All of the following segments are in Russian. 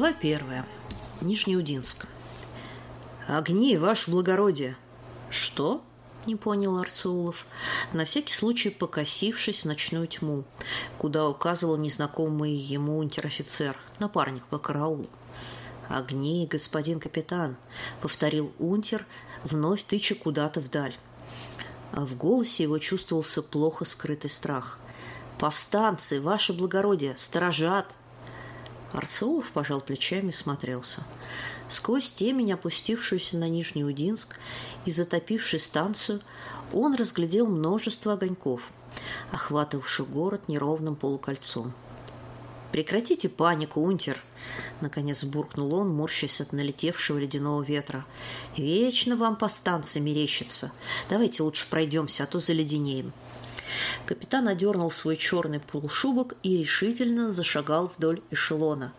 Глава первая. Нижнеудинск. «Огни, ваше благородие!» «Что?» – не понял Арцулов, на всякий случай покосившись в ночную тьму, куда указывал незнакомый ему унтер-офицер, напарник по караулу. «Огни, господин капитан!» – повторил унтер, вновь тыча куда-то вдаль. А в голосе его чувствовался плохо скрытый страх. «Повстанцы, ваше благородие, сторожат!» Арцеулов пожал плечами смотрелся. Сквозь темень, опустившуюся на Нижний Удинск и затопивший станцию, он разглядел множество огоньков, охватывавших город неровным полукольцом. «Прекратите панику, унтер!» Наконец буркнул он, морщась от налетевшего ледяного ветра. «Вечно вам по станции мерещится. Давайте лучше пройдемся, а то заледенеем». Капитан одернул свой черный полушубок и решительно зашагал вдоль эшелона.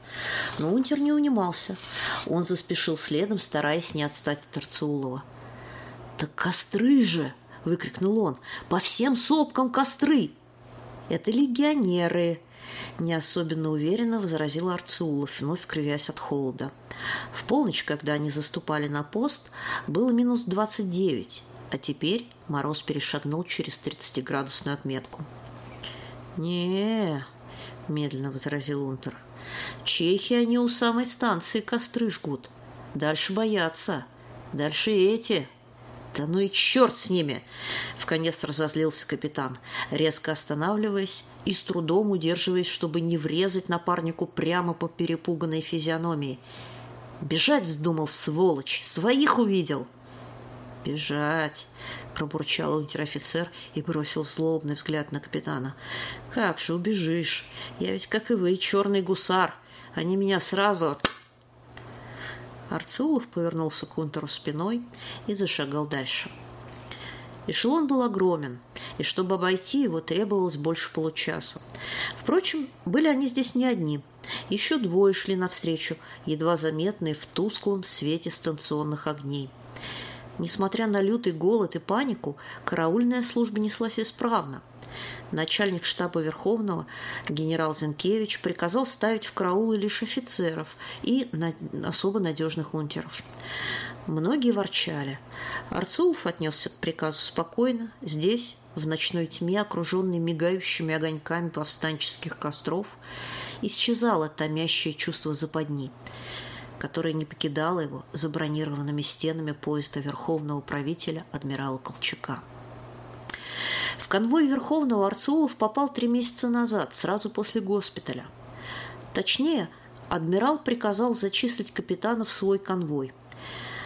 Но унтер не унимался. Он заспешил следом, стараясь не отстать от Арцулова. «Так костры же!» — выкрикнул он. «По всем сопкам костры!» «Это легионеры!» Не особенно уверенно возразил Арцулов, вновь кривясь от холода. В полночь, когда они заступали на пост, было минус двадцать девять, а теперь мороз перешагнул через 30-градусную отметку. не медленно возразил Унтер. «Чехи они у самой станции костры жгут. Дальше боятся. Дальше эти». «Да ну и черт с ними!» — вконец разозлился капитан, резко останавливаясь и с трудом удерживаясь, чтобы не врезать напарнику прямо по перепуганной физиономии. «Бежать вздумал, сволочь! Своих увидел!» «Бежать!» – пробурчал унтер-офицер и бросил злобный взгляд на капитана. «Как же убежишь? Я ведь, как и вы, черный гусар. Они меня сразу...» Арцулов повернулся к унтеру спиной и зашагал дальше. Эшелон был огромен, и чтобы обойти его, требовалось больше получаса. Впрочем, были они здесь не одни. Еще двое шли навстречу, едва заметные в тусклом свете станционных огней – Несмотря на лютый голод и панику, караульная служба неслась исправно. Начальник штаба Верховного генерал Зинкевич приказал ставить в караулы лишь офицеров и особо надежных унтеров. Многие ворчали. Арцулов отнесся к приказу спокойно. Здесь, в ночной тьме, окруженной мигающими огоньками повстанческих костров, исчезало томящее чувство западни – которая не покидала его за бронированными стенами поезда верховного правителя адмирала Колчака. В конвой Верховного Арцулов попал три месяца назад, сразу после госпиталя. Точнее, адмирал приказал зачислить капитана в свой конвой.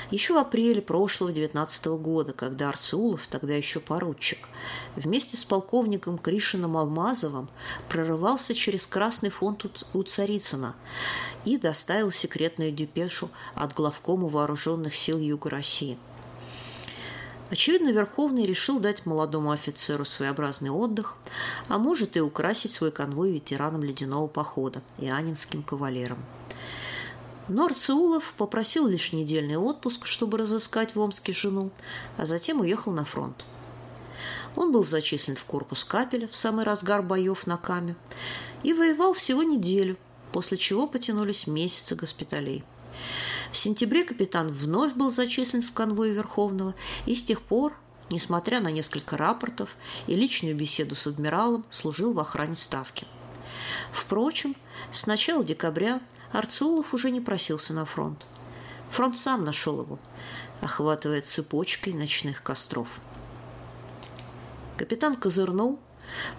Еще в апреле прошлого 19 года, когда Арцулов, тогда еще поручик, вместе с полковником Кришином Алмазовым прорывался через Красный фонд у Царицына и доставил секретную депешу от главкома вооруженных сил Юга России. Очевидно, Верховный решил дать молодому офицеру своеобразный отдых, а может и украсить свой конвой ветераном ледяного похода и анинским кавалером. Но Арцеулов попросил лишь недельный отпуск, чтобы разыскать в Омске жену, а затем уехал на фронт. Он был зачислен в корпус капеля в самый разгар боев на Каме и воевал всего неделю, после чего потянулись месяцы госпиталей. В сентябре капитан вновь был зачислен в конвой Верховного и с тех пор, несмотря на несколько рапортов и личную беседу с адмиралом, служил в охране ставки. Впрочем, с начала декабря Арцулов уже не просился на фронт. Фронт сам нашел его, охватывая цепочкой ночных костров. Капитан козырнул,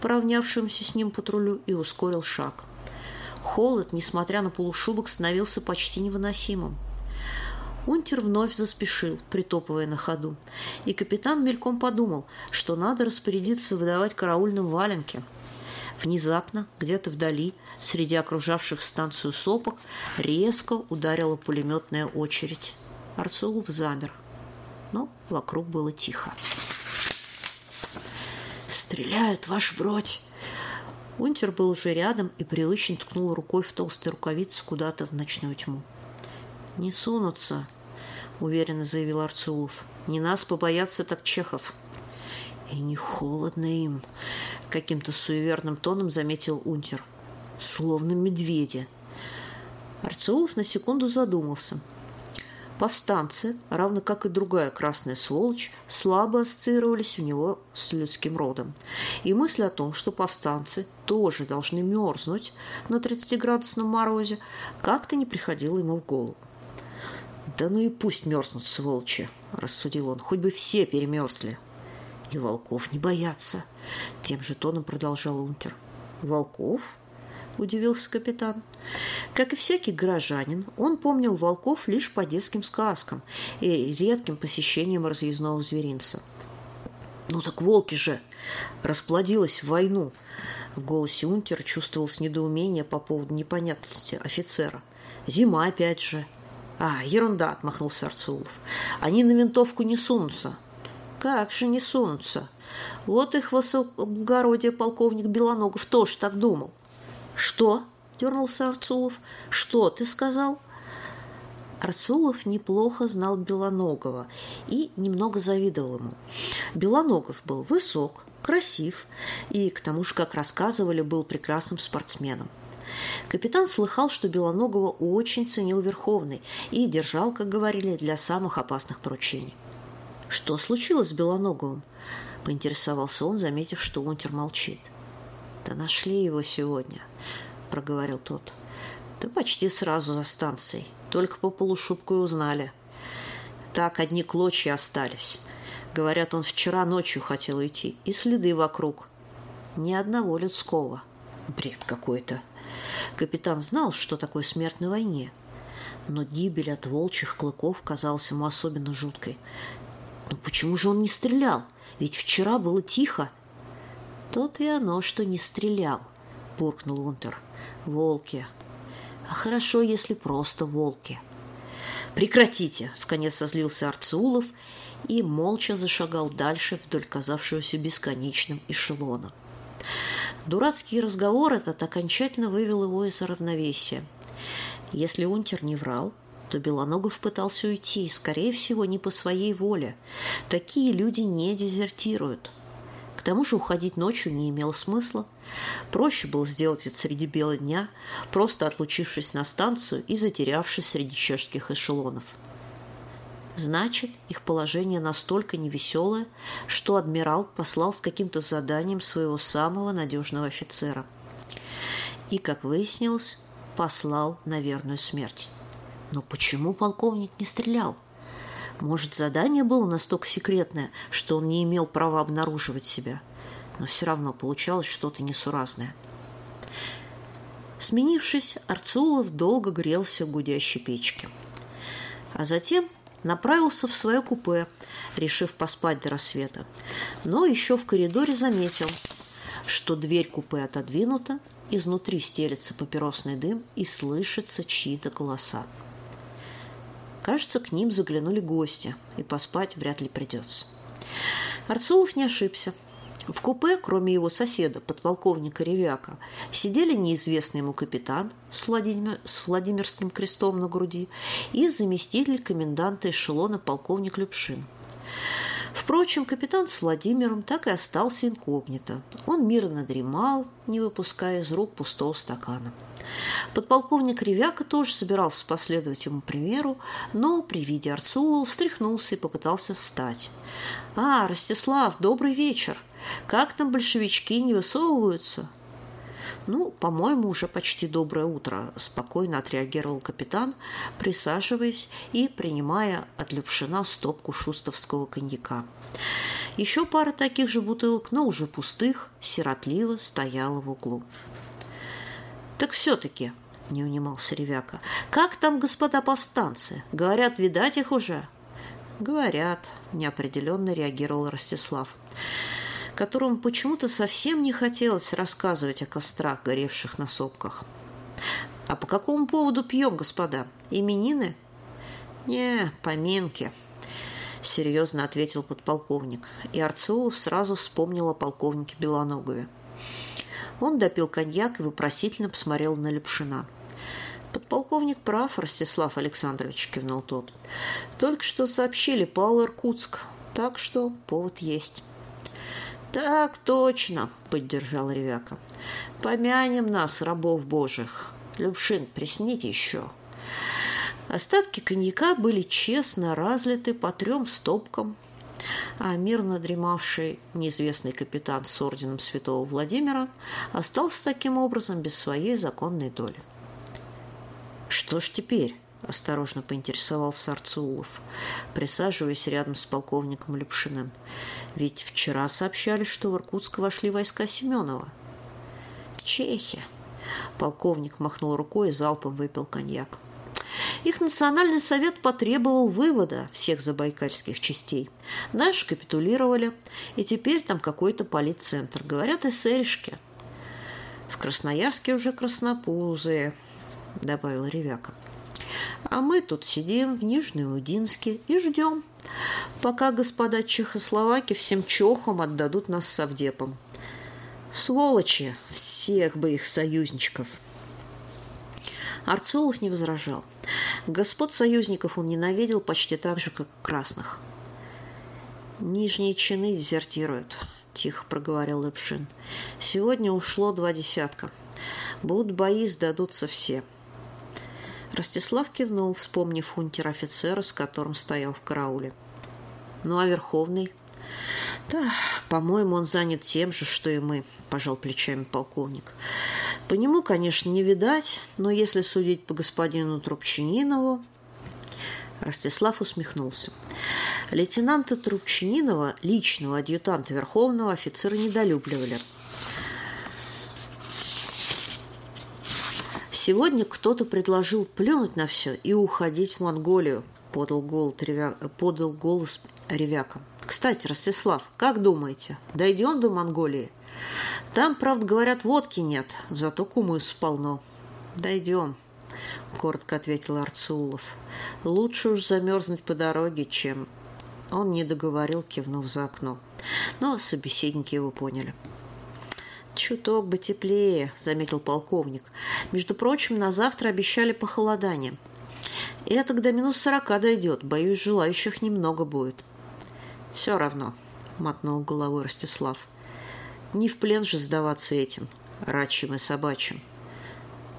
поравнявшемуся с ним патрулю, и ускорил шаг – Холод, несмотря на полушубок, становился почти невыносимым. Унтер вновь заспешил, притопывая на ходу, и капитан мельком подумал, что надо распорядиться выдавать караульным валенки. Внезапно, где-то вдали, среди окружавших станцию сопок, резко ударила пулеметная очередь. Арцулов замер, но вокруг было тихо. «Стреляют, ваш бродь!» Унтер был уже рядом и привычно ткнул рукой в толстые рукавицы куда-то в ночную тьму. «Не сунутся», — уверенно заявил Арцулов. «Не нас побоятся, так Чехов». «И не холодно им», — каким-то суеверным тоном заметил Унтер. «Словно медведи». Арцеулов на секунду задумался. Повстанцы, равно как и другая красная сволочь, слабо ассоциировались у него с людским родом. И мысль о том, что повстанцы тоже должны мерзнуть на 30-градусном морозе, как-то не приходила ему в голову. «Да ну и пусть мерзнут, сволочи!» – рассудил он. «Хоть бы все перемерзли!» «И волков не боятся!» – тем же тоном продолжал Унтер. «Волков?» – удивился капитан. Как и всякий горожанин, он помнил волков лишь по детским сказкам и редким посещением разъездного зверинца. «Ну так волки же! Расплодилась в войну!» В голосе Унтера чувствовалось недоумение по поводу непонятности офицера. «Зима опять же!» «А, ерунда!» – отмахнулся Арцулов. «Они на винтовку не сунутся». «Как же не сунутся?» Вот их высокоблагородие полковник Белоногов тоже так думал. «Что?» – дернулся Арцулов. «Что ты сказал?» Арцулов неплохо знал Белоногова и немного завидовал ему. Белоногов был высок, красив и, к тому же, как рассказывали, был прекрасным спортсменом. Капитан слыхал, что Белоногова очень ценил Верховный и держал, как говорили, для самых опасных поручений. «Что случилось с Белоноговым?» – поинтересовался он, заметив, что Унтер молчит. «Да нашли его сегодня», – проговорил тот. «Да почти сразу за станцией. Только по полушубку и узнали. Так одни клочья остались. Говорят, он вчера ночью хотел уйти. И следы вокруг. Ни одного людского. Бред какой-то». Капитан знал, что такое смерть на войне, но гибель от волчьих клыков казалась ему особенно жуткой. Но почему же он не стрелял? Ведь вчера было тихо. Тот и оно, что не стрелял, буркнул Унтер. Волки. А хорошо, если просто волки. Прекратите, вконец созлился Арцулов и молча зашагал дальше вдоль казавшегося бесконечным эшелона. Дурацкий разговор этот окончательно вывел его из равновесия. Если Унтер не врал, то Белоногов пытался уйти, скорее всего, не по своей воле. Такие люди не дезертируют. К тому же уходить ночью не имело смысла. Проще было сделать это среди бела дня, просто отлучившись на станцию и затерявшись среди чешских эшелонов. Значит, их положение настолько невеселое, что адмирал послал с каким-то заданием своего самого надежного офицера. И, как выяснилось, послал на верную смерть. Но почему полковник не стрелял? Может, задание было настолько секретное, что он не имел права обнаруживать себя. Но все равно получалось что-то несуразное. Сменившись, Арцулов долго грелся в гудящей печке. А затем направился в свое купе, решив поспать до рассвета. Но еще в коридоре заметил, что дверь купе отодвинута, изнутри стелется папиросный дым и слышатся чьи-то голоса. Кажется, к ним заглянули гости, и поспать вряд ли придется. Арцулов не ошибся – в купе, кроме его соседа, подполковника Ревяка, сидели неизвестный ему капитан с, Владимир, с Владимирским крестом на груди и заместитель коменданта эшелона полковник Любшин. Впрочем, капитан с Владимиром так и остался инкогнито. Он мирно дремал, не выпуская из рук пустого стакана. Подполковник Ревяка тоже собирался последовать ему примеру, но при виде Арцулова встряхнулся и попытался встать. «А, Ростислав, добрый вечер!» Как там большевички не высовываются? Ну, по-моему, уже почти доброе утро, спокойно отреагировал капитан, присаживаясь и принимая от Любшина стопку шустовского коньяка. Еще пара таких же бутылок, но уже пустых, сиротливо стояла в углу. «Так все-таки», — не унимался Ревяка, — «как там господа повстанцы? Говорят, видать их уже?» «Говорят», — неопределенно реагировал Ростислав которому почему-то совсем не хотелось рассказывать о кострах, горевших на сопках. «А по какому поводу пьем, господа? Именины?» «Не, поминки», — серьезно ответил подполковник, и Арцулов сразу вспомнил о полковнике Белоногове. Он допил коньяк и вопросительно посмотрел на Лепшина. «Подполковник прав, Ростислав Александрович», — кивнул тот. «Только что сообщили Павел Иркутск, так что повод есть». «Так точно», — поддержал Ревяка. «Помянем нас, рабов божьих. Любшин, присните еще». Остатки коньяка были честно разлиты по трем стопкам, а мирно дремавший неизвестный капитан с орденом святого Владимира остался таким образом без своей законной доли. «Что ж теперь?» – осторожно поинтересовался Арцулов, присаживаясь рядом с полковником Лепшиным. «Ведь вчера сообщали, что в Иркутск вошли войска Семенова». «Чехи!» – полковник махнул рукой и залпом выпил коньяк. Их национальный совет потребовал вывода всех забайкальских частей. Наши капитулировали, и теперь там какой-то политцентр. Говорят, эсеришки. В Красноярске уже краснопузые, добавил Ревяка. А мы тут сидим в Нижнеудинске и ждем, пока господа чехословаки всем чохам отдадут нас совдепом. Сволочи, всех бы их союзничков. Арцулов не возражал. Господ союзников он ненавидел почти так же, как красных. «Нижние чины дезертируют», – тихо проговорил Лепшин. «Сегодня ушло два десятка. Будут бои, сдадутся все». Ростислав кивнул, вспомнив унтер-офицера, с которым стоял в карауле. «Ну, а Верховный?» «Да, по-моему, он занят тем же, что и мы», – пожал плечами полковник. По нему, конечно, не видать, но если судить по господину Трубчининову... Ростислав усмехнулся. Лейтенанта Трубчининова, личного адъютанта Верховного, офицеры недолюбливали. Сегодня кто-то предложил плюнуть на все и уходить в Монголию, подал, голос, ревя... подал голос Ревяка. Кстати, Ростислав, как думаете, дойдем до Монголии? Там, правда, говорят, водки нет, зато кумыс полно. Дойдем, коротко ответил Арцулов. Лучше уж замерзнуть по дороге, чем... Он не договорил, кивнув за окно. Но собеседники его поняли. «Чуток бы теплее», — заметил полковник. «Между прочим, на завтра обещали похолодание. Это до минус сорока дойдет. Боюсь, желающих немного будет». «Все равно», — мотнул головой Ростислав. Не в плен же сдаваться этим, рачьим и собачьим.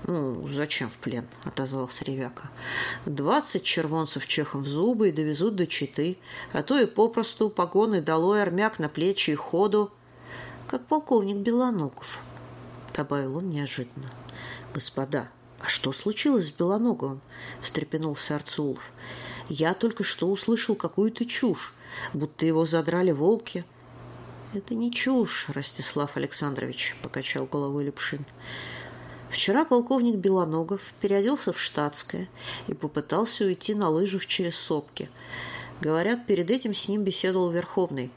«Ну, зачем в плен?» – отозвался Ревяка. «Двадцать червонцев чехом в зубы и довезут до Читы, а то и попросту погоны долой армяк на плечи и ходу, как полковник Белоногов», – добавил он неожиданно. «Господа, а что случилось с Белоноговым?» – встрепенулся Арцулов. «Я только что услышал какую-то чушь, будто его задрали волки». «Это не чушь, Ростислав Александрович», – покачал головой Лепшин. Вчера полковник Белоногов переоделся в штатское и попытался уйти на лыжах через сопки. Говорят, перед этим с ним беседовал Верховный.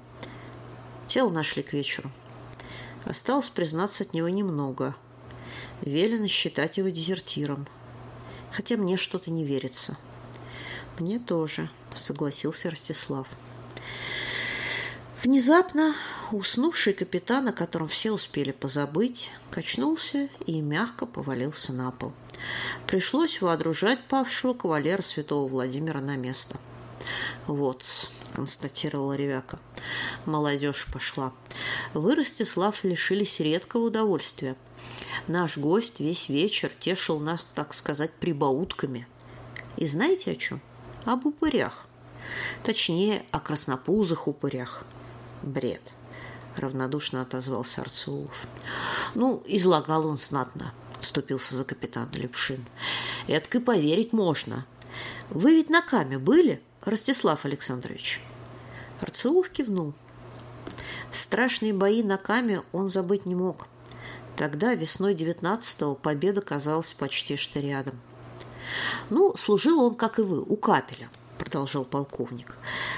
Тело нашли к вечеру. Осталось признаться от него немного. Велено считать его дезертиром. Хотя мне что-то не верится. «Мне тоже», — согласился Ростислав. Внезапно уснувший капитан, о котором все успели позабыть, качнулся и мягко повалился на пол. Пришлось водружать павшего кавалера святого Владимира на место. вот констатировала Ревяка. Молодежь пошла. Вы, Ростислав, лишились редкого удовольствия. Наш гость весь вечер тешил нас, так сказать, прибаутками. И знаете о чем? Об упырях. Точнее, о краснопузых упырях. Бред равнодушно отозвался Арцулов. Ну, излагал он знатно, вступился за капитан Лепшин. Это и поверить можно. Вы ведь на Каме были, Ростислав Александрович? Арцулов кивнул. Страшные бои на Каме он забыть не мог. Тогда, весной девятнадцатого, победа казалась почти что рядом. Ну, служил он, как и вы, у капеля – продолжал полковник,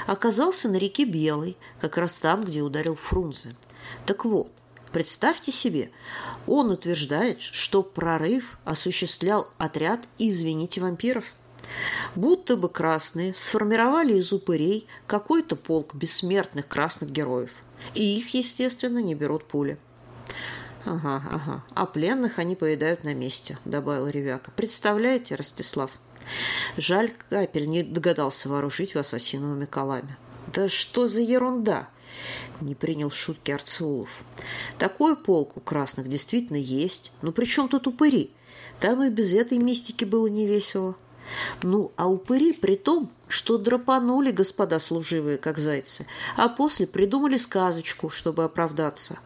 оказался на реке Белой, как раз там, где ударил Фрунзе. Так вот, представьте себе, он утверждает, что прорыв осуществлял отряд «Извините вампиров». Будто бы красные сформировали из упырей какой-то полк бессмертных красных героев. И их, естественно, не берут пули. «Ага, ага. А пленных они поедают на месте», — добавил Ревяка. «Представляете, Ростислав?» Жаль, капель не догадался вооружить вас осиновыми колами. Да что за ерунда! Не принял шутки Арцулов. Такой полк у красных действительно есть. Но при чем тут упыри? Там и без этой мистики было не весело. Ну, а упыри при том, что драпанули господа служивые, как зайцы, а после придумали сказочку, чтобы оправдаться,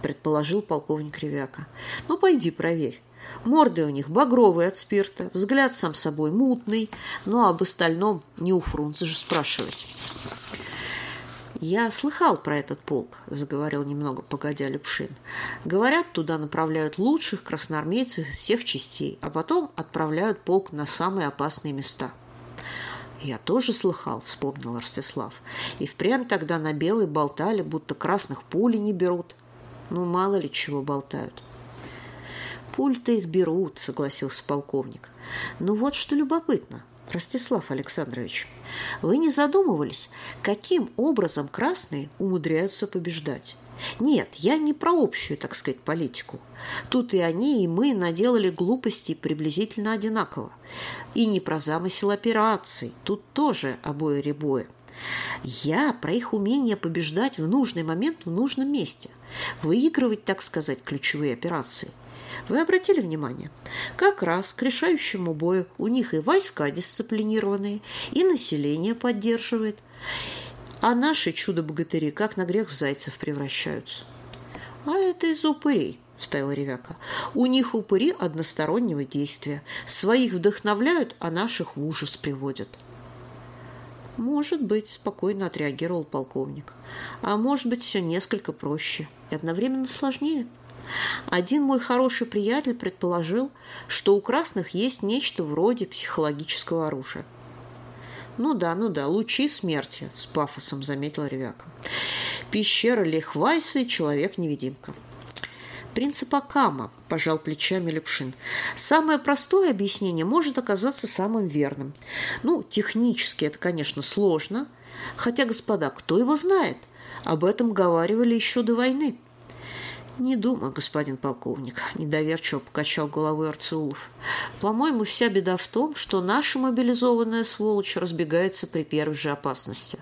предположил полковник Ревяка. Ну, пойди проверь. Морды у них багровые от спирта, взгляд сам собой мутный, а об остальном не у Фрунзе же спрашивать. «Я слыхал про этот полк», – заговорил немного погодя Любшин. «Говорят, туда направляют лучших красноармейцев всех частей, а потом отправляют полк на самые опасные места». «Я тоже слыхал», – вспомнил Ростислав. «И впрямь тогда на белый болтали, будто красных пули не берут. Ну, мало ли чего болтают». «Пуль-то их берут», – согласился полковник. «Ну вот что любопытно. Ростислав Александрович, вы не задумывались, каким образом красные умудряются побеждать? Нет, я не про общую, так сказать, политику. Тут и они, и мы наделали глупостей приблизительно одинаково. И не про замысел операций, тут тоже обои-ребои. Я про их умение побеждать в нужный момент в нужном месте, выигрывать, так сказать, ключевые операции – вы обратили внимание? Как раз к решающему бою у них и войска дисциплинированные, и население поддерживает. А наши чудо-богатыри как на грех в зайцев превращаются. А это из упырей, вставил Ревяка. У них упыри одностороннего действия. Своих вдохновляют, а наших в ужас приводят. «Может быть», – спокойно отреагировал полковник. «А может быть, все несколько проще и одновременно сложнее». Один мой хороший приятель предположил, что у красных есть нечто вроде психологического оружия. «Ну да, ну да, лучи смерти», – с пафосом заметил Ревяка. «Пещера Лехвайса и человек-невидимка». «Принцип Акама», – пожал плечами Лепшин. «Самое простое объяснение может оказаться самым верным. Ну, технически это, конечно, сложно. Хотя, господа, кто его знает? Об этом говаривали еще до войны». «Не думаю, господин полковник», – недоверчиво покачал головой Арцеулов. «По-моему, вся беда в том, что наша мобилизованная сволочь разбегается при первой же опасности.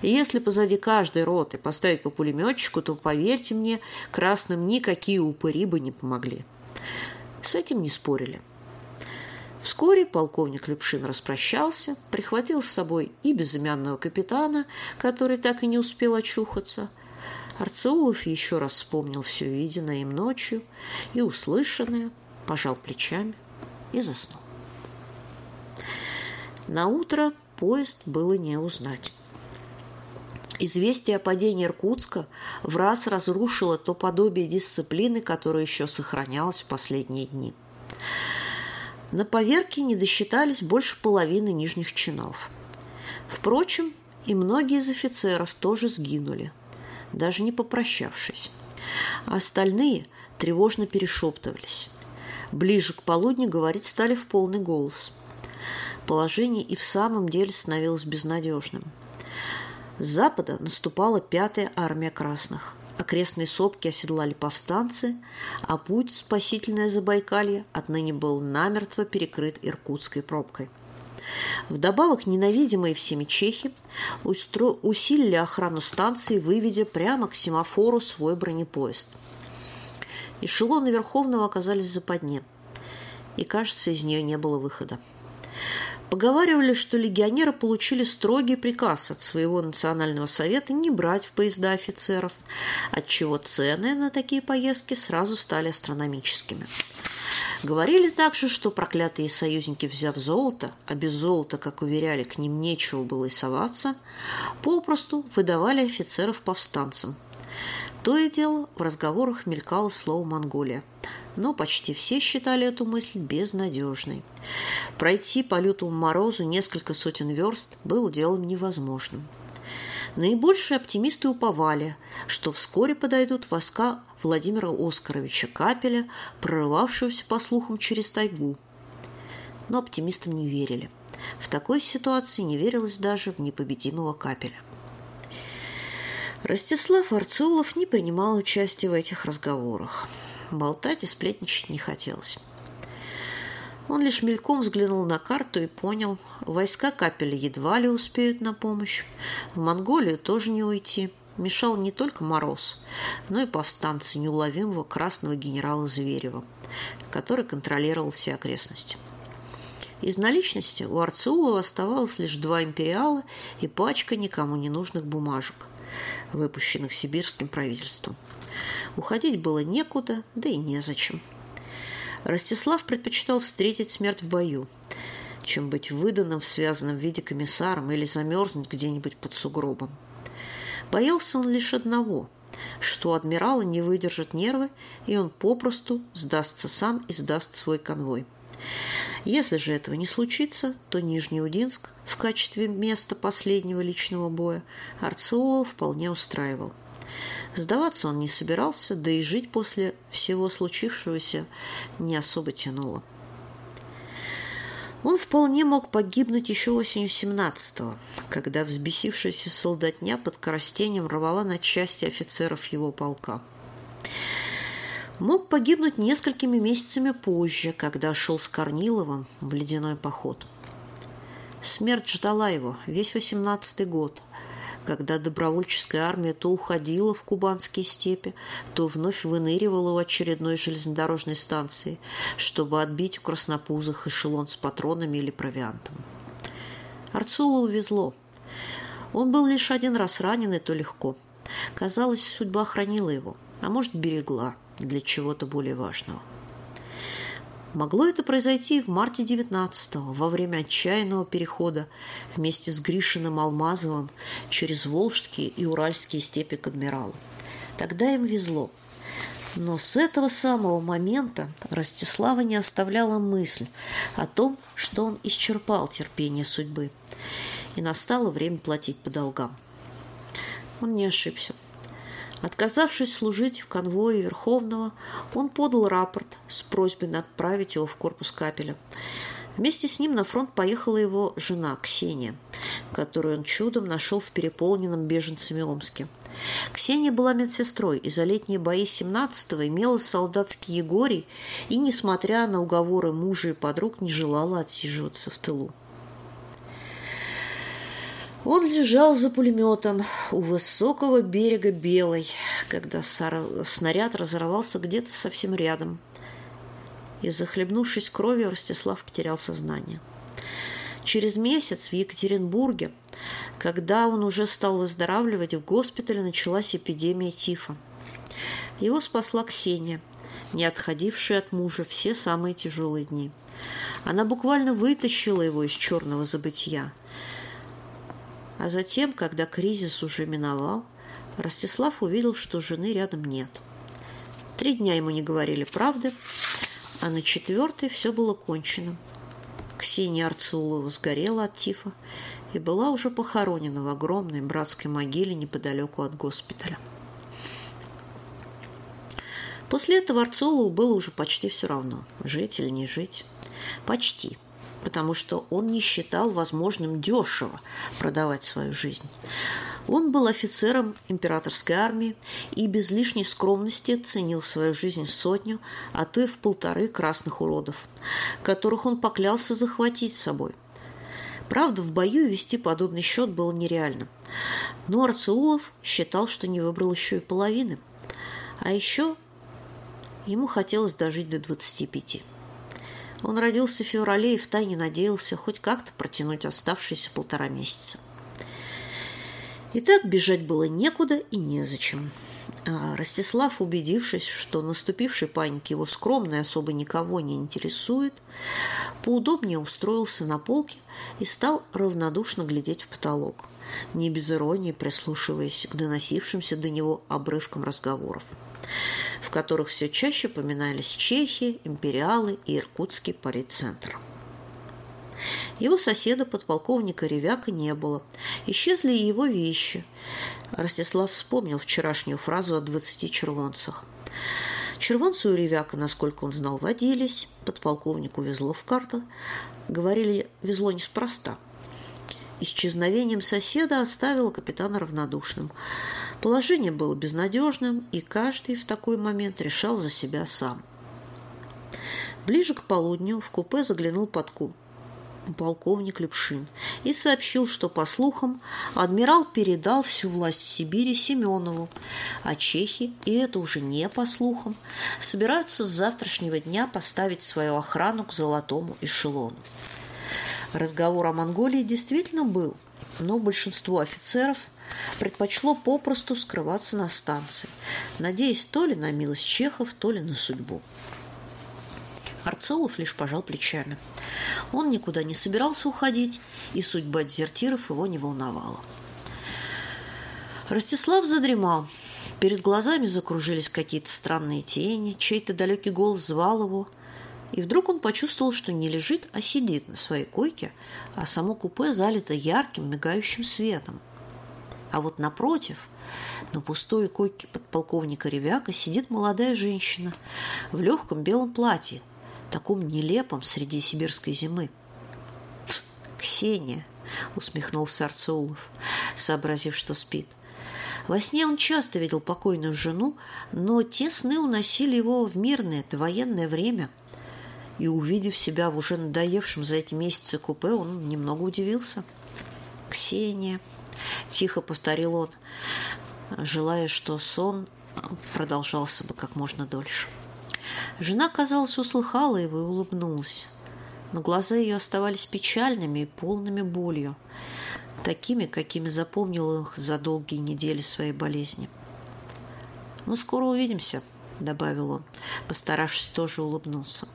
И если позади каждой роты поставить по пулеметчику, то, поверьте мне, красным никакие упыри бы не помогли». С этим не спорили. Вскоре полковник Любшин распрощался, прихватил с собой и безымянного капитана, который так и не успел очухаться – Арцеулов еще раз вспомнил все виденное им ночью и услышанное, пожал плечами и заснул. На утро поезд было не узнать. Известие о падении Иркутска в раз разрушило то подобие дисциплины, которое еще сохранялось в последние дни. На поверке не досчитались больше половины нижних чинов. Впрочем, и многие из офицеров тоже сгинули – даже не попрощавшись. А остальные тревожно перешептывались. Ближе к полудню говорить стали в полный голос. Положение и в самом деле становилось безнадежным. С запада наступала пятая армия красных. Окрестные сопки оседлали повстанцы, а путь спасительное Забайкалье отныне был намертво перекрыт иркутской пробкой. Вдобавок, ненавидимые всеми чехи устро... усилили охрану станции, выведя прямо к семафору свой бронепоезд. Эшелоны Верховного оказались в западне, и, кажется, из нее не было выхода. Поговаривали, что легионеры получили строгий приказ от своего национального совета не брать в поезда офицеров, отчего цены на такие поездки сразу стали астрономическими. Говорили также, что проклятые союзники, взяв золото, а без золота, как уверяли, к ним нечего было и соваться, попросту выдавали офицеров повстанцам. То и дело в разговорах мелькало слово «Монголия», но почти все считали эту мысль безнадежной. Пройти по лютому морозу несколько сотен верст было делом невозможным. Наибольшие оптимисты уповали, что вскоре подойдут войска Владимира Оскаровича Капеля, прорывавшегося, по слухам, через тайгу. Но оптимистам не верили. В такой ситуации не верилось даже в непобедимого Капеля. Ростислав Арцулов не принимал участия в этих разговорах. Болтать и сплетничать не хотелось. Он лишь мельком взглянул на карту и понял, войска Капеля едва ли успеют на помощь. В Монголию тоже не уйти мешал не только мороз, но и повстанцы неуловимого красного генерала Зверева, который контролировал все окрестности. Из наличности у Арцулова оставалось лишь два империала и пачка никому не нужных бумажек, выпущенных сибирским правительством. Уходить было некуда, да и незачем. Ростислав предпочитал встретить смерть в бою, чем быть выданным в связанном виде комиссаром или замерзнуть где-нибудь под сугробом. Боялся он лишь одного, что адмирала не выдержат нервы, и он попросту сдастся сам и сдаст свой конвой. Если же этого не случится, то Нижнеудинск в качестве места последнего личного боя Арцеулова вполне устраивал. Сдаваться он не собирался, да и жить после всего случившегося не особо тянуло. Он вполне мог погибнуть еще осенью 17-го, когда взбесившаяся солдатня под коростением рвала на части офицеров его полка. Мог погибнуть несколькими месяцами позже, когда шел с Корниловым в ледяной поход. Смерть ждала его весь 18-й год – когда добровольческая армия то уходила в кубанские степи, то вновь выныривала у очередной железнодорожной станции, чтобы отбить у краснопузых эшелон с патронами или провиантом. Арцулу увезло. Он был лишь один раз ранен, и то легко. Казалось, судьба хранила его, а может, берегла для чего-то более важного. Могло это произойти в марте 19-го, во время отчаянного перехода вместе с Гришиным Алмазовым через Волжские и Уральские степи к адмиралу. Тогда им везло. Но с этого самого момента Ростислава не оставляла мысль о том, что он исчерпал терпение судьбы, и настало время платить по долгам. Он не ошибся. Отказавшись служить в конвое Верховного, он подал рапорт с просьбой отправить его в корпус капеля. Вместе с ним на фронт поехала его жена Ксения, которую он чудом нашел в переполненном беженцами Омске. Ксения была медсестрой и за летние бои 17-го имела солдатский егорий и, несмотря на уговоры мужа и подруг, не желала отсиживаться в тылу. Он лежал за пулеметом у высокого берега Белой, когда снаряд разорвался где-то совсем рядом. И, захлебнувшись кровью, Ростислав потерял сознание. Через месяц в Екатеринбурге, когда он уже стал выздоравливать, в госпитале началась эпидемия тифа. Его спасла Ксения, не отходившая от мужа все самые тяжелые дни. Она буквально вытащила его из черного забытия – а затем, когда кризис уже миновал, Ростислав увидел, что жены рядом нет. Три дня ему не говорили правды, а на четвертый все было кончено. Ксения Арцулова сгорела от тифа и была уже похоронена в огромной братской могиле неподалеку от госпиталя. После этого Арцулову было уже почти все равно, жить или не жить. Почти потому что он не считал возможным дешево продавать свою жизнь. Он был офицером императорской армии и без лишней скромности ценил свою жизнь в сотню, а то и в полторы красных уродов, которых он поклялся захватить с собой. Правда, в бою вести подобный счет было нереально. Но Арцеулов считал, что не выбрал еще и половины. А еще ему хотелось дожить до 25. Он родился в феврале и втайне надеялся хоть как-то протянуть оставшиеся полтора месяца. И так бежать было некуда и незачем. А Ростислав, убедившись, что наступившей паники его скромно особо никого не интересует, поудобнее устроился на полке и стал равнодушно глядеть в потолок, не без иронии прислушиваясь к доносившимся до него обрывкам разговоров в которых все чаще поминались чехи, империалы и иркутский парицентр. Его соседа, подполковника Ревяка, не было. Исчезли и его вещи. Ростислав вспомнил вчерашнюю фразу о двадцати червонцах. Червонцы у Ревяка, насколько он знал, водились. Подполковнику везло в карту. Говорили, везло неспроста. Исчезновением соседа оставило капитана равнодушным – Положение было безнадежным, и каждый в такой момент решал за себя сам. Ближе к полудню в купе заглянул подкуп полковник Лепшин и сообщил, что, по слухам, адмирал передал всю власть в Сибири Семенову, а чехи, и это уже не по слухам, собираются с завтрашнего дня поставить свою охрану к золотому эшелону. Разговор о Монголии действительно был, но большинство офицеров предпочло попросту скрываться на станции, надеясь то ли на милость чехов, то ли на судьбу. Арцелов лишь пожал плечами. Он никуда не собирался уходить, и судьба дезертиров его не волновала. Ростислав задремал. Перед глазами закружились какие-то странные тени, чей-то далекий голос звал его. И вдруг он почувствовал, что не лежит, а сидит на своей койке, а само купе залито ярким, мигающим светом. А вот напротив, на пустой койке подполковника Ревяка сидит молодая женщина в легком белом платье, таком нелепом среди сибирской зимы. «Ксения!» — усмехнулся Арцеулов, сообразив, что спит. Во сне он часто видел покойную жену, но те сны уносили его в мирное, довоенное время. И, увидев себя в уже надоевшем за эти месяцы купе, он немного удивился. «Ксения!» – тихо повторил он, желая, что сон продолжался бы как можно дольше. Жена, казалось, услыхала его и улыбнулась. Но глаза ее оставались печальными и полными болью, такими, какими запомнил их за долгие недели своей болезни. «Мы скоро увидимся», — добавил он, постаравшись тоже улыбнуться.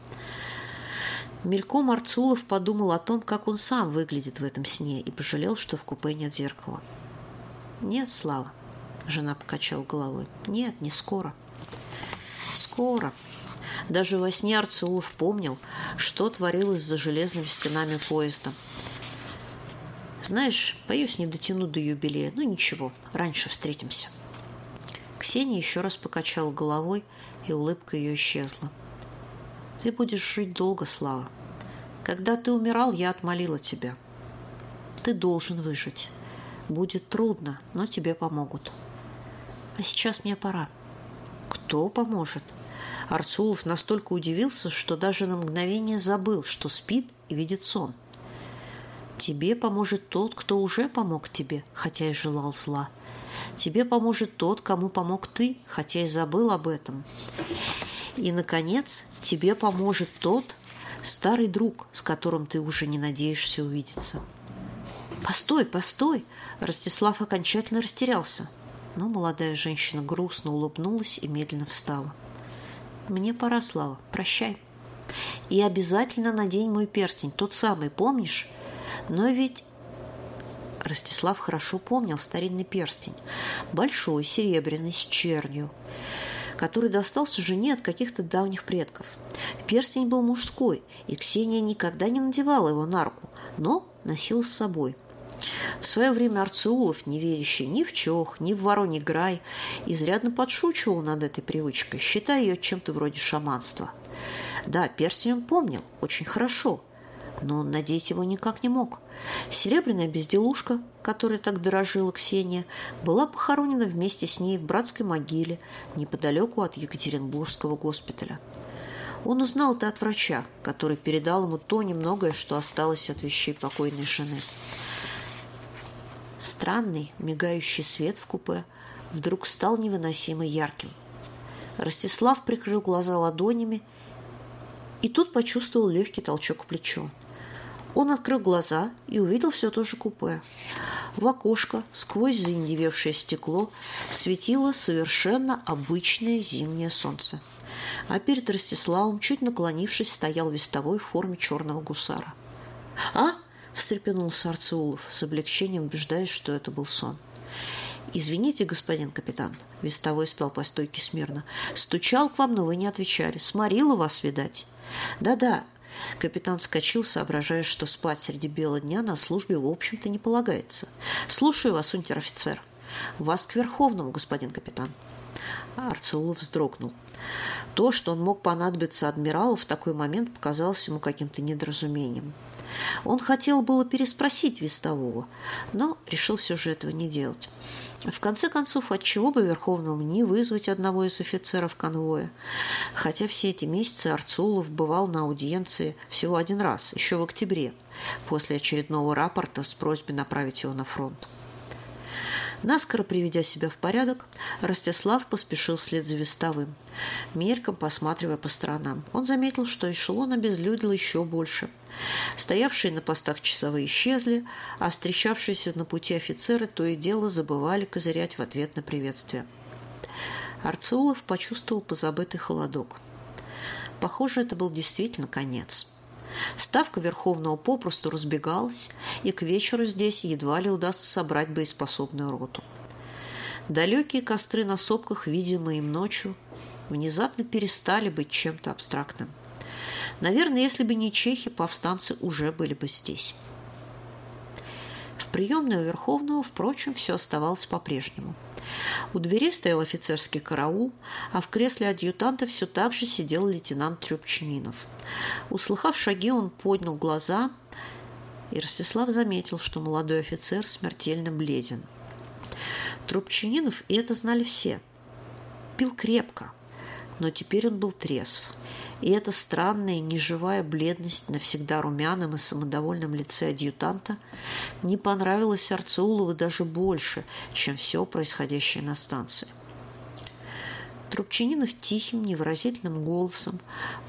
Мельком Арцулов подумал о том, как он сам выглядит в этом сне, и пожалел, что в купе нет зеркала. «Нет, Слава», — жена покачала головой. «Нет, не скоро». «Скоро», даже во сне Арцулов помнил, что творилось за железными стенами поезда. Знаешь, боюсь, не дотяну до юбилея. Ну ничего, раньше встретимся. Ксения еще раз покачала головой, и улыбка ее исчезла. Ты будешь жить долго, Слава. Когда ты умирал, я отмолила тебя. Ты должен выжить. Будет трудно, но тебе помогут. А сейчас мне пора. Кто поможет? Арцулов настолько удивился, что даже на мгновение забыл, что спит и видит сон. «Тебе поможет тот, кто уже помог тебе, хотя и желал зла. Тебе поможет тот, кому помог ты, хотя и забыл об этом. И, наконец, тебе поможет тот старый друг, с которым ты уже не надеешься увидеться». «Постой, постой!» Ростислав окончательно растерялся. Но молодая женщина грустно улыбнулась и медленно встала. Мне пора, Слава. Прощай. И обязательно надень мой перстень, тот самый, помнишь? Но ведь... Ростислав хорошо помнил старинный перстень. Большой, серебряный, с чернью который достался жене от каких-то давних предков. Перстень был мужской, и Ксения никогда не надевала его на руку, но носила с собой – в свое время Арцеулов, не верящий ни в чох, ни в вороний грай, изрядно подшучивал над этой привычкой, считая ее чем-то вроде шаманства. Да, перстень он помнил очень хорошо, но надеть его никак не мог. Серебряная безделушка, которой так дорожила Ксения, была похоронена вместе с ней в братской могиле неподалеку от Екатеринбургского госпиталя. Он узнал это от врача, который передал ему то немногое, что осталось от вещей покойной жены. Странный, мигающий свет в купе вдруг стал невыносимо ярким. Ростислав прикрыл глаза ладонями и тут почувствовал легкий толчок в плечо. Он открыл глаза и увидел все то же купе. В окошко, сквозь заиндевевшее стекло, светило совершенно обычное зимнее солнце. А перед Ростиславом, чуть наклонившись, стоял вестовой в форме черного гусара. «А?» встрепенулся Арцеулов, с облегчением убеждаясь, что это был сон. «Извините, господин капитан», — вестовой стал по стойке смирно. «Стучал к вам, но вы не отвечали. Сморила вас, видать». «Да-да». Капитан вскочил, соображая, что спать среди бела дня на службе, в общем-то, не полагается. «Слушаю вас, унтер-офицер». «Вас к Верховному, господин капитан». Арцеулов вздрогнул. То, что он мог понадобиться адмиралу в такой момент, показалось ему каким-то недоразумением. Он хотел было переспросить Вестового, но решил все же этого не делать. В конце концов, отчего бы Верховному не вызвать одного из офицеров конвоя? Хотя все эти месяцы Арцулов бывал на аудиенции всего один раз, еще в октябре, после очередного рапорта с просьбой направить его на фронт. Наскоро приведя себя в порядок, Ростислав поспешил вслед за вестовым, мельком посматривая по сторонам. Он заметил, что эшелон обезлюдил еще больше. Стоявшие на постах часовые исчезли, а встречавшиеся на пути офицеры то и дело забывали козырять в ответ на приветствие. Арцулов почувствовал позабытый холодок. Похоже, это был действительно конец. Ставка Верховного попросту разбегалась, и к вечеру здесь едва ли удастся собрать боеспособную роту. Далекие костры на сопках, видимые им ночью, внезапно перестали быть чем-то абстрактным. Наверное, если бы не чехи, повстанцы уже были бы здесь. В приемной у Верховного, впрочем, все оставалось по-прежнему. У двери стоял офицерский караул, а в кресле адъютанта все так же сидел лейтенант Трюбчининов. Услыхав шаги, он поднял глаза, и Ростислав заметил, что молодой офицер смертельно бледен. Трубчининов, и это знали все, пил крепко, но теперь он был трезв – и эта странная неживая бледность на всегда румяном и самодовольном лице адъютанта не понравилась Арцеулову даже больше, чем все происходящее на станции. Трубчининов тихим, невыразительным голосом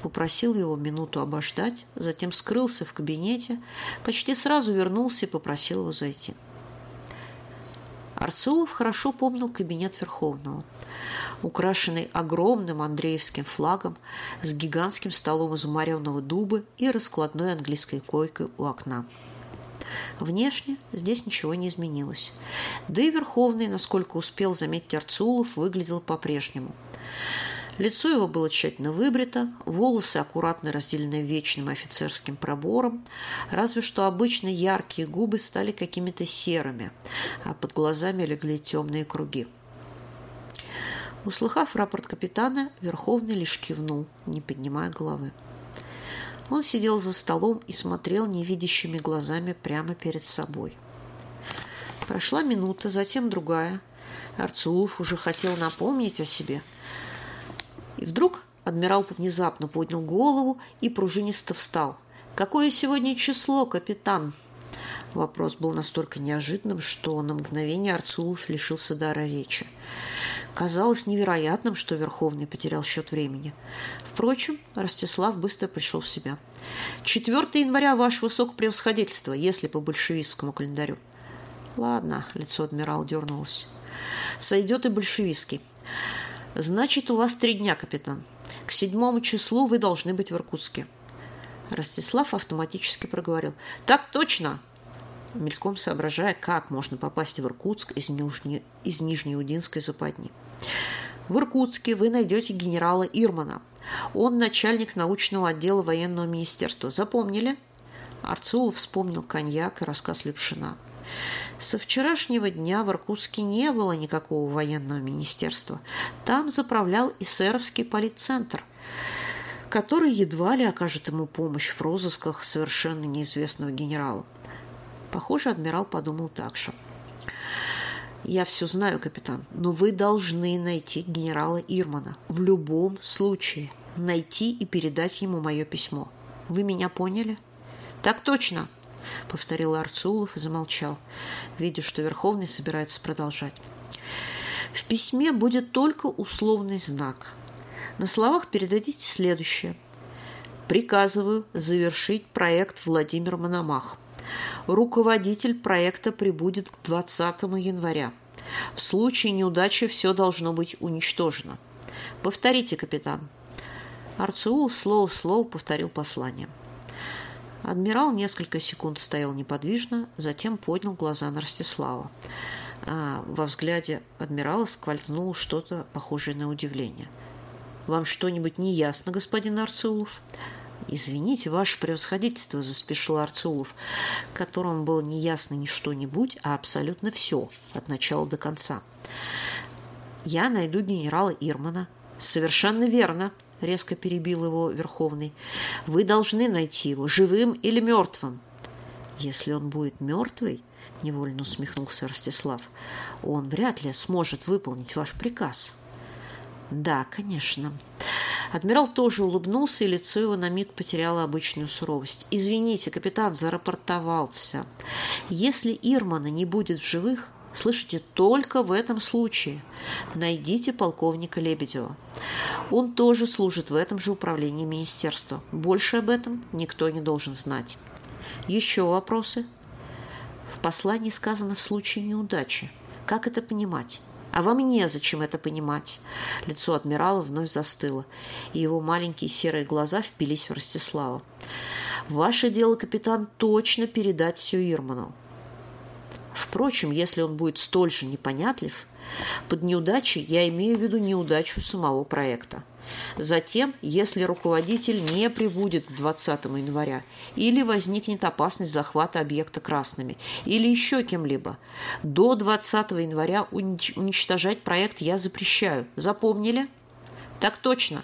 попросил его минуту обождать, затем скрылся в кабинете, почти сразу вернулся и попросил его зайти. Арцулов хорошо помнил кабинет Верховного – украшенный огромным Андреевским флагом с гигантским столом из умаренного дуба и раскладной английской койкой у окна. Внешне здесь ничего не изменилось. Да и Верховный, насколько успел заметить Арцулов, выглядел по-прежнему. Лицо его было тщательно выбрито, волосы аккуратно разделены вечным офицерским пробором, разве что обычно яркие губы стали какими-то серыми, а под глазами легли темные круги. Услыхав рапорт капитана, Верховный лишь кивнул, не поднимая головы. Он сидел за столом и смотрел невидящими глазами прямо перед собой. Прошла минута, затем другая. Арцулов уже хотел напомнить о себе. И вдруг адмирал внезапно поднял голову и пружинисто встал. «Какое сегодня число, капитан?» Вопрос был настолько неожиданным, что на мгновение Арцулов лишился дара речи. Казалось невероятным, что Верховный потерял счет времени. Впрочем, Ростислав быстро пришел в себя. 4 января, ваше высокопревосходительство, если по большевистскому календарю. Ладно, лицо адмирала дернулось. Сойдет и большевистский. Значит, у вас три дня, капитан. К седьмому числу вы должны быть в Иркутске. Ростислав автоматически проговорил. Так точно! Мельком соображая, как можно попасть в Иркутск из, Нижне... из Нижнеудинской западни. В Иркутске вы найдете генерала Ирмана. Он начальник научного отдела военного министерства. Запомнили? Арцулов вспомнил коньяк и рассказ Лепшина. Со вчерашнего дня в Иркутске не было никакого военного министерства. Там заправлял эсеровский политцентр, который едва ли окажет ему помощь в розысках совершенно неизвестного генерала. Похоже, адмирал подумал так же. Я все знаю, капитан, но вы должны найти генерала Ирмана. В любом случае. Найти и передать ему мое письмо. Вы меня поняли? Так точно, повторил Арцулов и замолчал, видя, что Верховный собирается продолжать. В письме будет только условный знак. На словах передадите следующее. Приказываю завершить проект Владимир Мономах – Руководитель проекта прибудет к 20 января. В случае неудачи все должно быть уничтожено. Повторите, капитан. Арцеул слово в слово повторил послание. Адмирал несколько секунд стоял неподвижно, затем поднял глаза на Ростислава. А во взгляде адмирала скользнуло что-то похожее на удивление. «Вам что-нибудь не ясно, господин Арцеулов?» «Извините, ваше превосходительство», – заспешил Арцулов, которому было не ясно ни что-нибудь, а абсолютно все, от начала до конца. «Я найду генерала Ирмана». «Совершенно верно», – резко перебил его Верховный. «Вы должны найти его, живым или мертвым». «Если он будет мертвый», – невольно усмехнулся Ростислав, – «он вряд ли сможет выполнить ваш приказ». «Да, конечно». Адмирал тоже улыбнулся, и лицо его на миг потеряло обычную суровость. «Извините, капитан зарапортовался. Если Ирмана не будет в живых, Слышите, только в этом случае найдите полковника Лебедева. Он тоже служит в этом же управлении министерства. Больше об этом никто не должен знать. Еще вопросы? В послании сказано в случае неудачи. Как это понимать? А вам незачем это понимать. Лицо адмирала вновь застыло, и его маленькие серые глаза впились в Ростислава. Ваше дело, капитан, точно передать все Ирману. Впрочем, если он будет столь же непонятлив, под неудачей я имею в виду неудачу самого проекта. Затем, если руководитель не прибудет 20 января, или возникнет опасность захвата объекта красными, или еще кем-либо, до 20 января уничтожать проект я запрещаю. Запомнили? Так точно,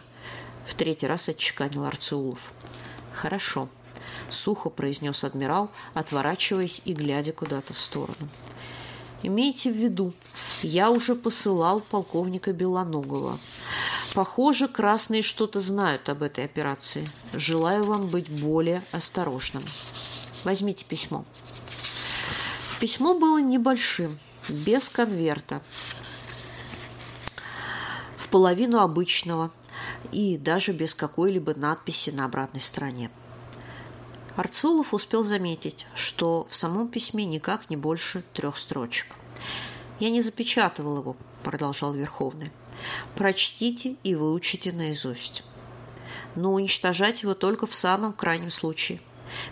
в третий раз отчеканил Арцеулов. Хорошо сухо произнес адмирал, отворачиваясь и глядя куда-то в сторону. Имейте в виду, я уже посылал полковника Белоногова. Похоже, красные что-то знают об этой операции. Желаю вам быть более осторожным. Возьмите письмо. Письмо было небольшим, без конверта, в половину обычного и даже без какой-либо надписи на обратной стороне. Арцулов успел заметить, что в самом письме никак не больше трех строчек. «Я не запечатывал его», – продолжал Верховный. «Прочтите и выучите наизусть. Но уничтожать его только в самом крайнем случае.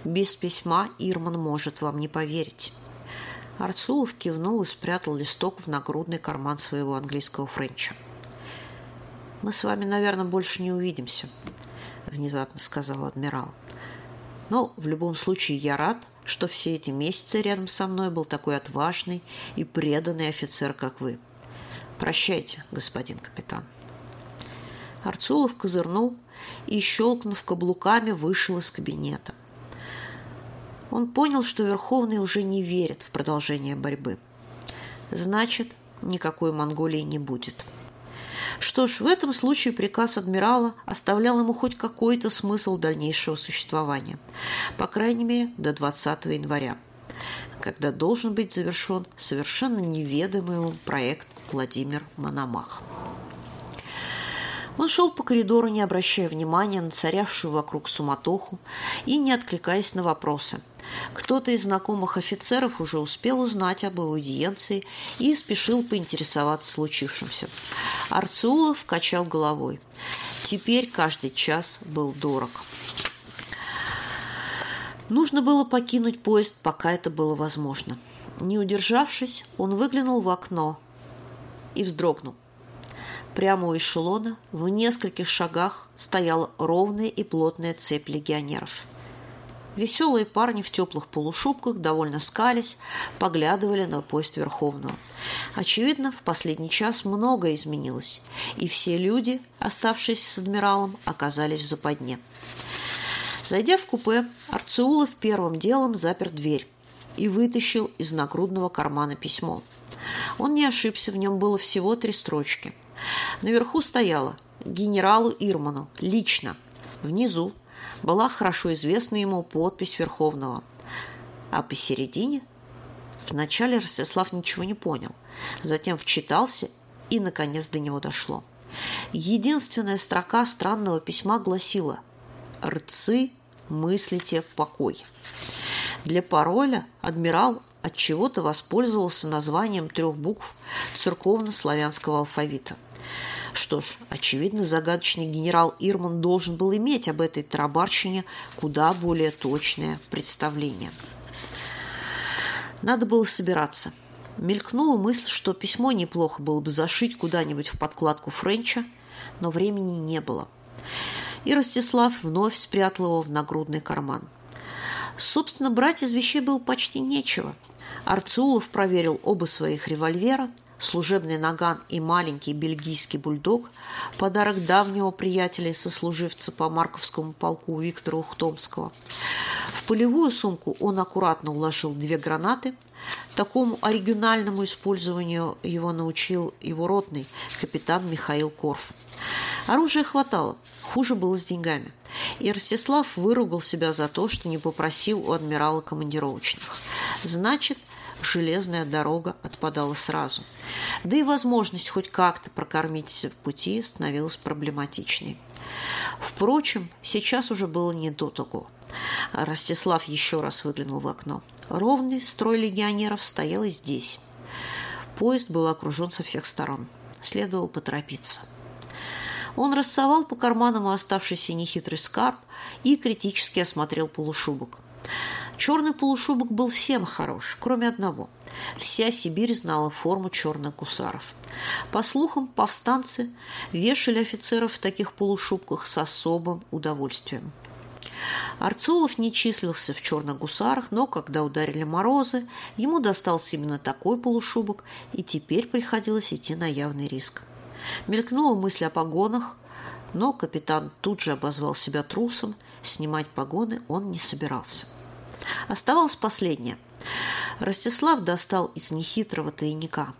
Без письма Ирман может вам не поверить». Арцулов кивнул и спрятал листок в нагрудный карман своего английского френча. «Мы с вами, наверное, больше не увидимся», – внезапно сказал адмирал. Но в любом случае я рад, что все эти месяцы рядом со мной был такой отважный и преданный офицер, как вы. Прощайте, господин капитан. Арцулов козырнул и, щелкнув каблуками, вышел из кабинета. Он понял, что Верховный уже не верит в продолжение борьбы. Значит, никакой Монголии не будет. Что ж, в этом случае приказ адмирала оставлял ему хоть какой-то смысл дальнейшего существования, по крайней мере, до 20 января, когда должен быть завершен совершенно неведомый ему проект Владимир Мономах. Он шел по коридору, не обращая внимания на царявшую вокруг суматоху и не откликаясь на вопросы – кто-то из знакомых офицеров уже успел узнать об аудиенции и спешил поинтересоваться случившимся. Арцулов качал головой. Теперь каждый час был дорог. Нужно было покинуть поезд, пока это было возможно. Не удержавшись, он выглянул в окно и вздрогнул. Прямо у эшелона в нескольких шагах стояла ровная и плотная цепь легионеров. Веселые парни в теплых полушубках, довольно скались, поглядывали на поезд Верховного. Очевидно, в последний час многое изменилось, и все люди, оставшиеся с адмиралом, оказались в западне. Зайдя в купе, Арцеулов первым делом запер дверь и вытащил из нагрудного кармана письмо. Он не ошибся, в нем было всего три строчки. Наверху стояло «Генералу Ирману, лично». Внизу была хорошо известна ему подпись Верховного. А посередине вначале Ростислав ничего не понял, затем вчитался и, наконец, до него дошло. Единственная строка странного письма гласила «Рцы, мыслите в покой». Для пароля адмирал от чего-то воспользовался названием трех букв церковно-славянского алфавита – что ж, очевидно, загадочный генерал Ирман должен был иметь об этой тарабарщине куда более точное представление. Надо было собираться. Мелькнула мысль, что письмо неплохо было бы зашить куда-нибудь в подкладку Френча, но времени не было. И Ростислав вновь спрятал его в нагрудный карман. Собственно, брать из вещей было почти нечего. Арцулов проверил оба своих револьвера – служебный наган и маленький бельгийский бульдог, подарок давнего приятеля и сослуживца по Марковскому полку Виктора Ухтомского. В полевую сумку он аккуратно уложил две гранаты. Такому оригинальному использованию его научил его ротный капитан Михаил Корф. Оружия хватало, хуже было с деньгами. И Ростислав выругал себя за то, что не попросил у адмирала командировочных. Значит, железная дорога отпадала сразу. Да и возможность хоть как-то прокормиться в пути становилась проблематичной. Впрочем, сейчас уже было не до того. Ростислав еще раз выглянул в окно. Ровный строй легионеров стоял и здесь. Поезд был окружен со всех сторон. Следовало поторопиться. Он рассовал по карманам оставшийся нехитрый скарб и критически осмотрел полушубок. Черный полушубок был всем хорош, кроме одного. Вся Сибирь знала форму черных гусаров. По слухам, повстанцы вешали офицеров в таких полушубках с особым удовольствием. Арцулов не числился в черных гусарах, но когда ударили морозы, ему достался именно такой полушубок, и теперь приходилось идти на явный риск. Мелькнула мысль о погонах, но капитан тут же обозвал себя трусом, снимать погоны он не собирался. Оставалось последнее. Ростислав достал из нехитрого тайника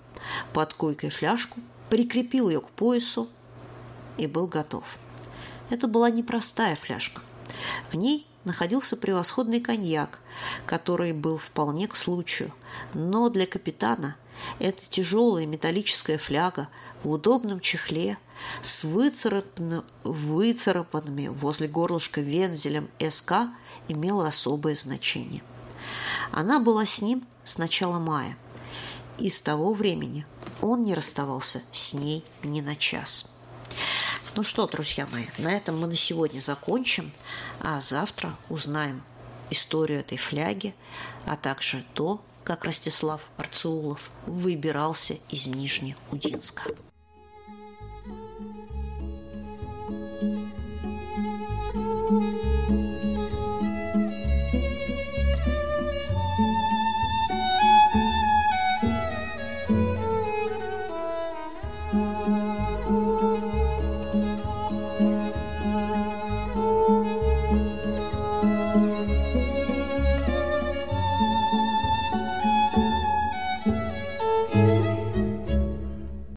под койкой фляжку, прикрепил ее к поясу и был готов. Это была непростая фляжка. В ней находился превосходный коньяк, который был вполне к случаю, но для капитана эта тяжелая металлическая фляга в удобном чехле с выцарапанными возле горлышка вензелем СК имела особое значение. Она была с ним с начала мая, и с того времени он не расставался с ней ни на час. Ну что, друзья мои, на этом мы на сегодня закончим, а завтра узнаем историю этой фляги, а также то, как Ростислав Арцеулов выбирался из Нижнеудинска. Удинска.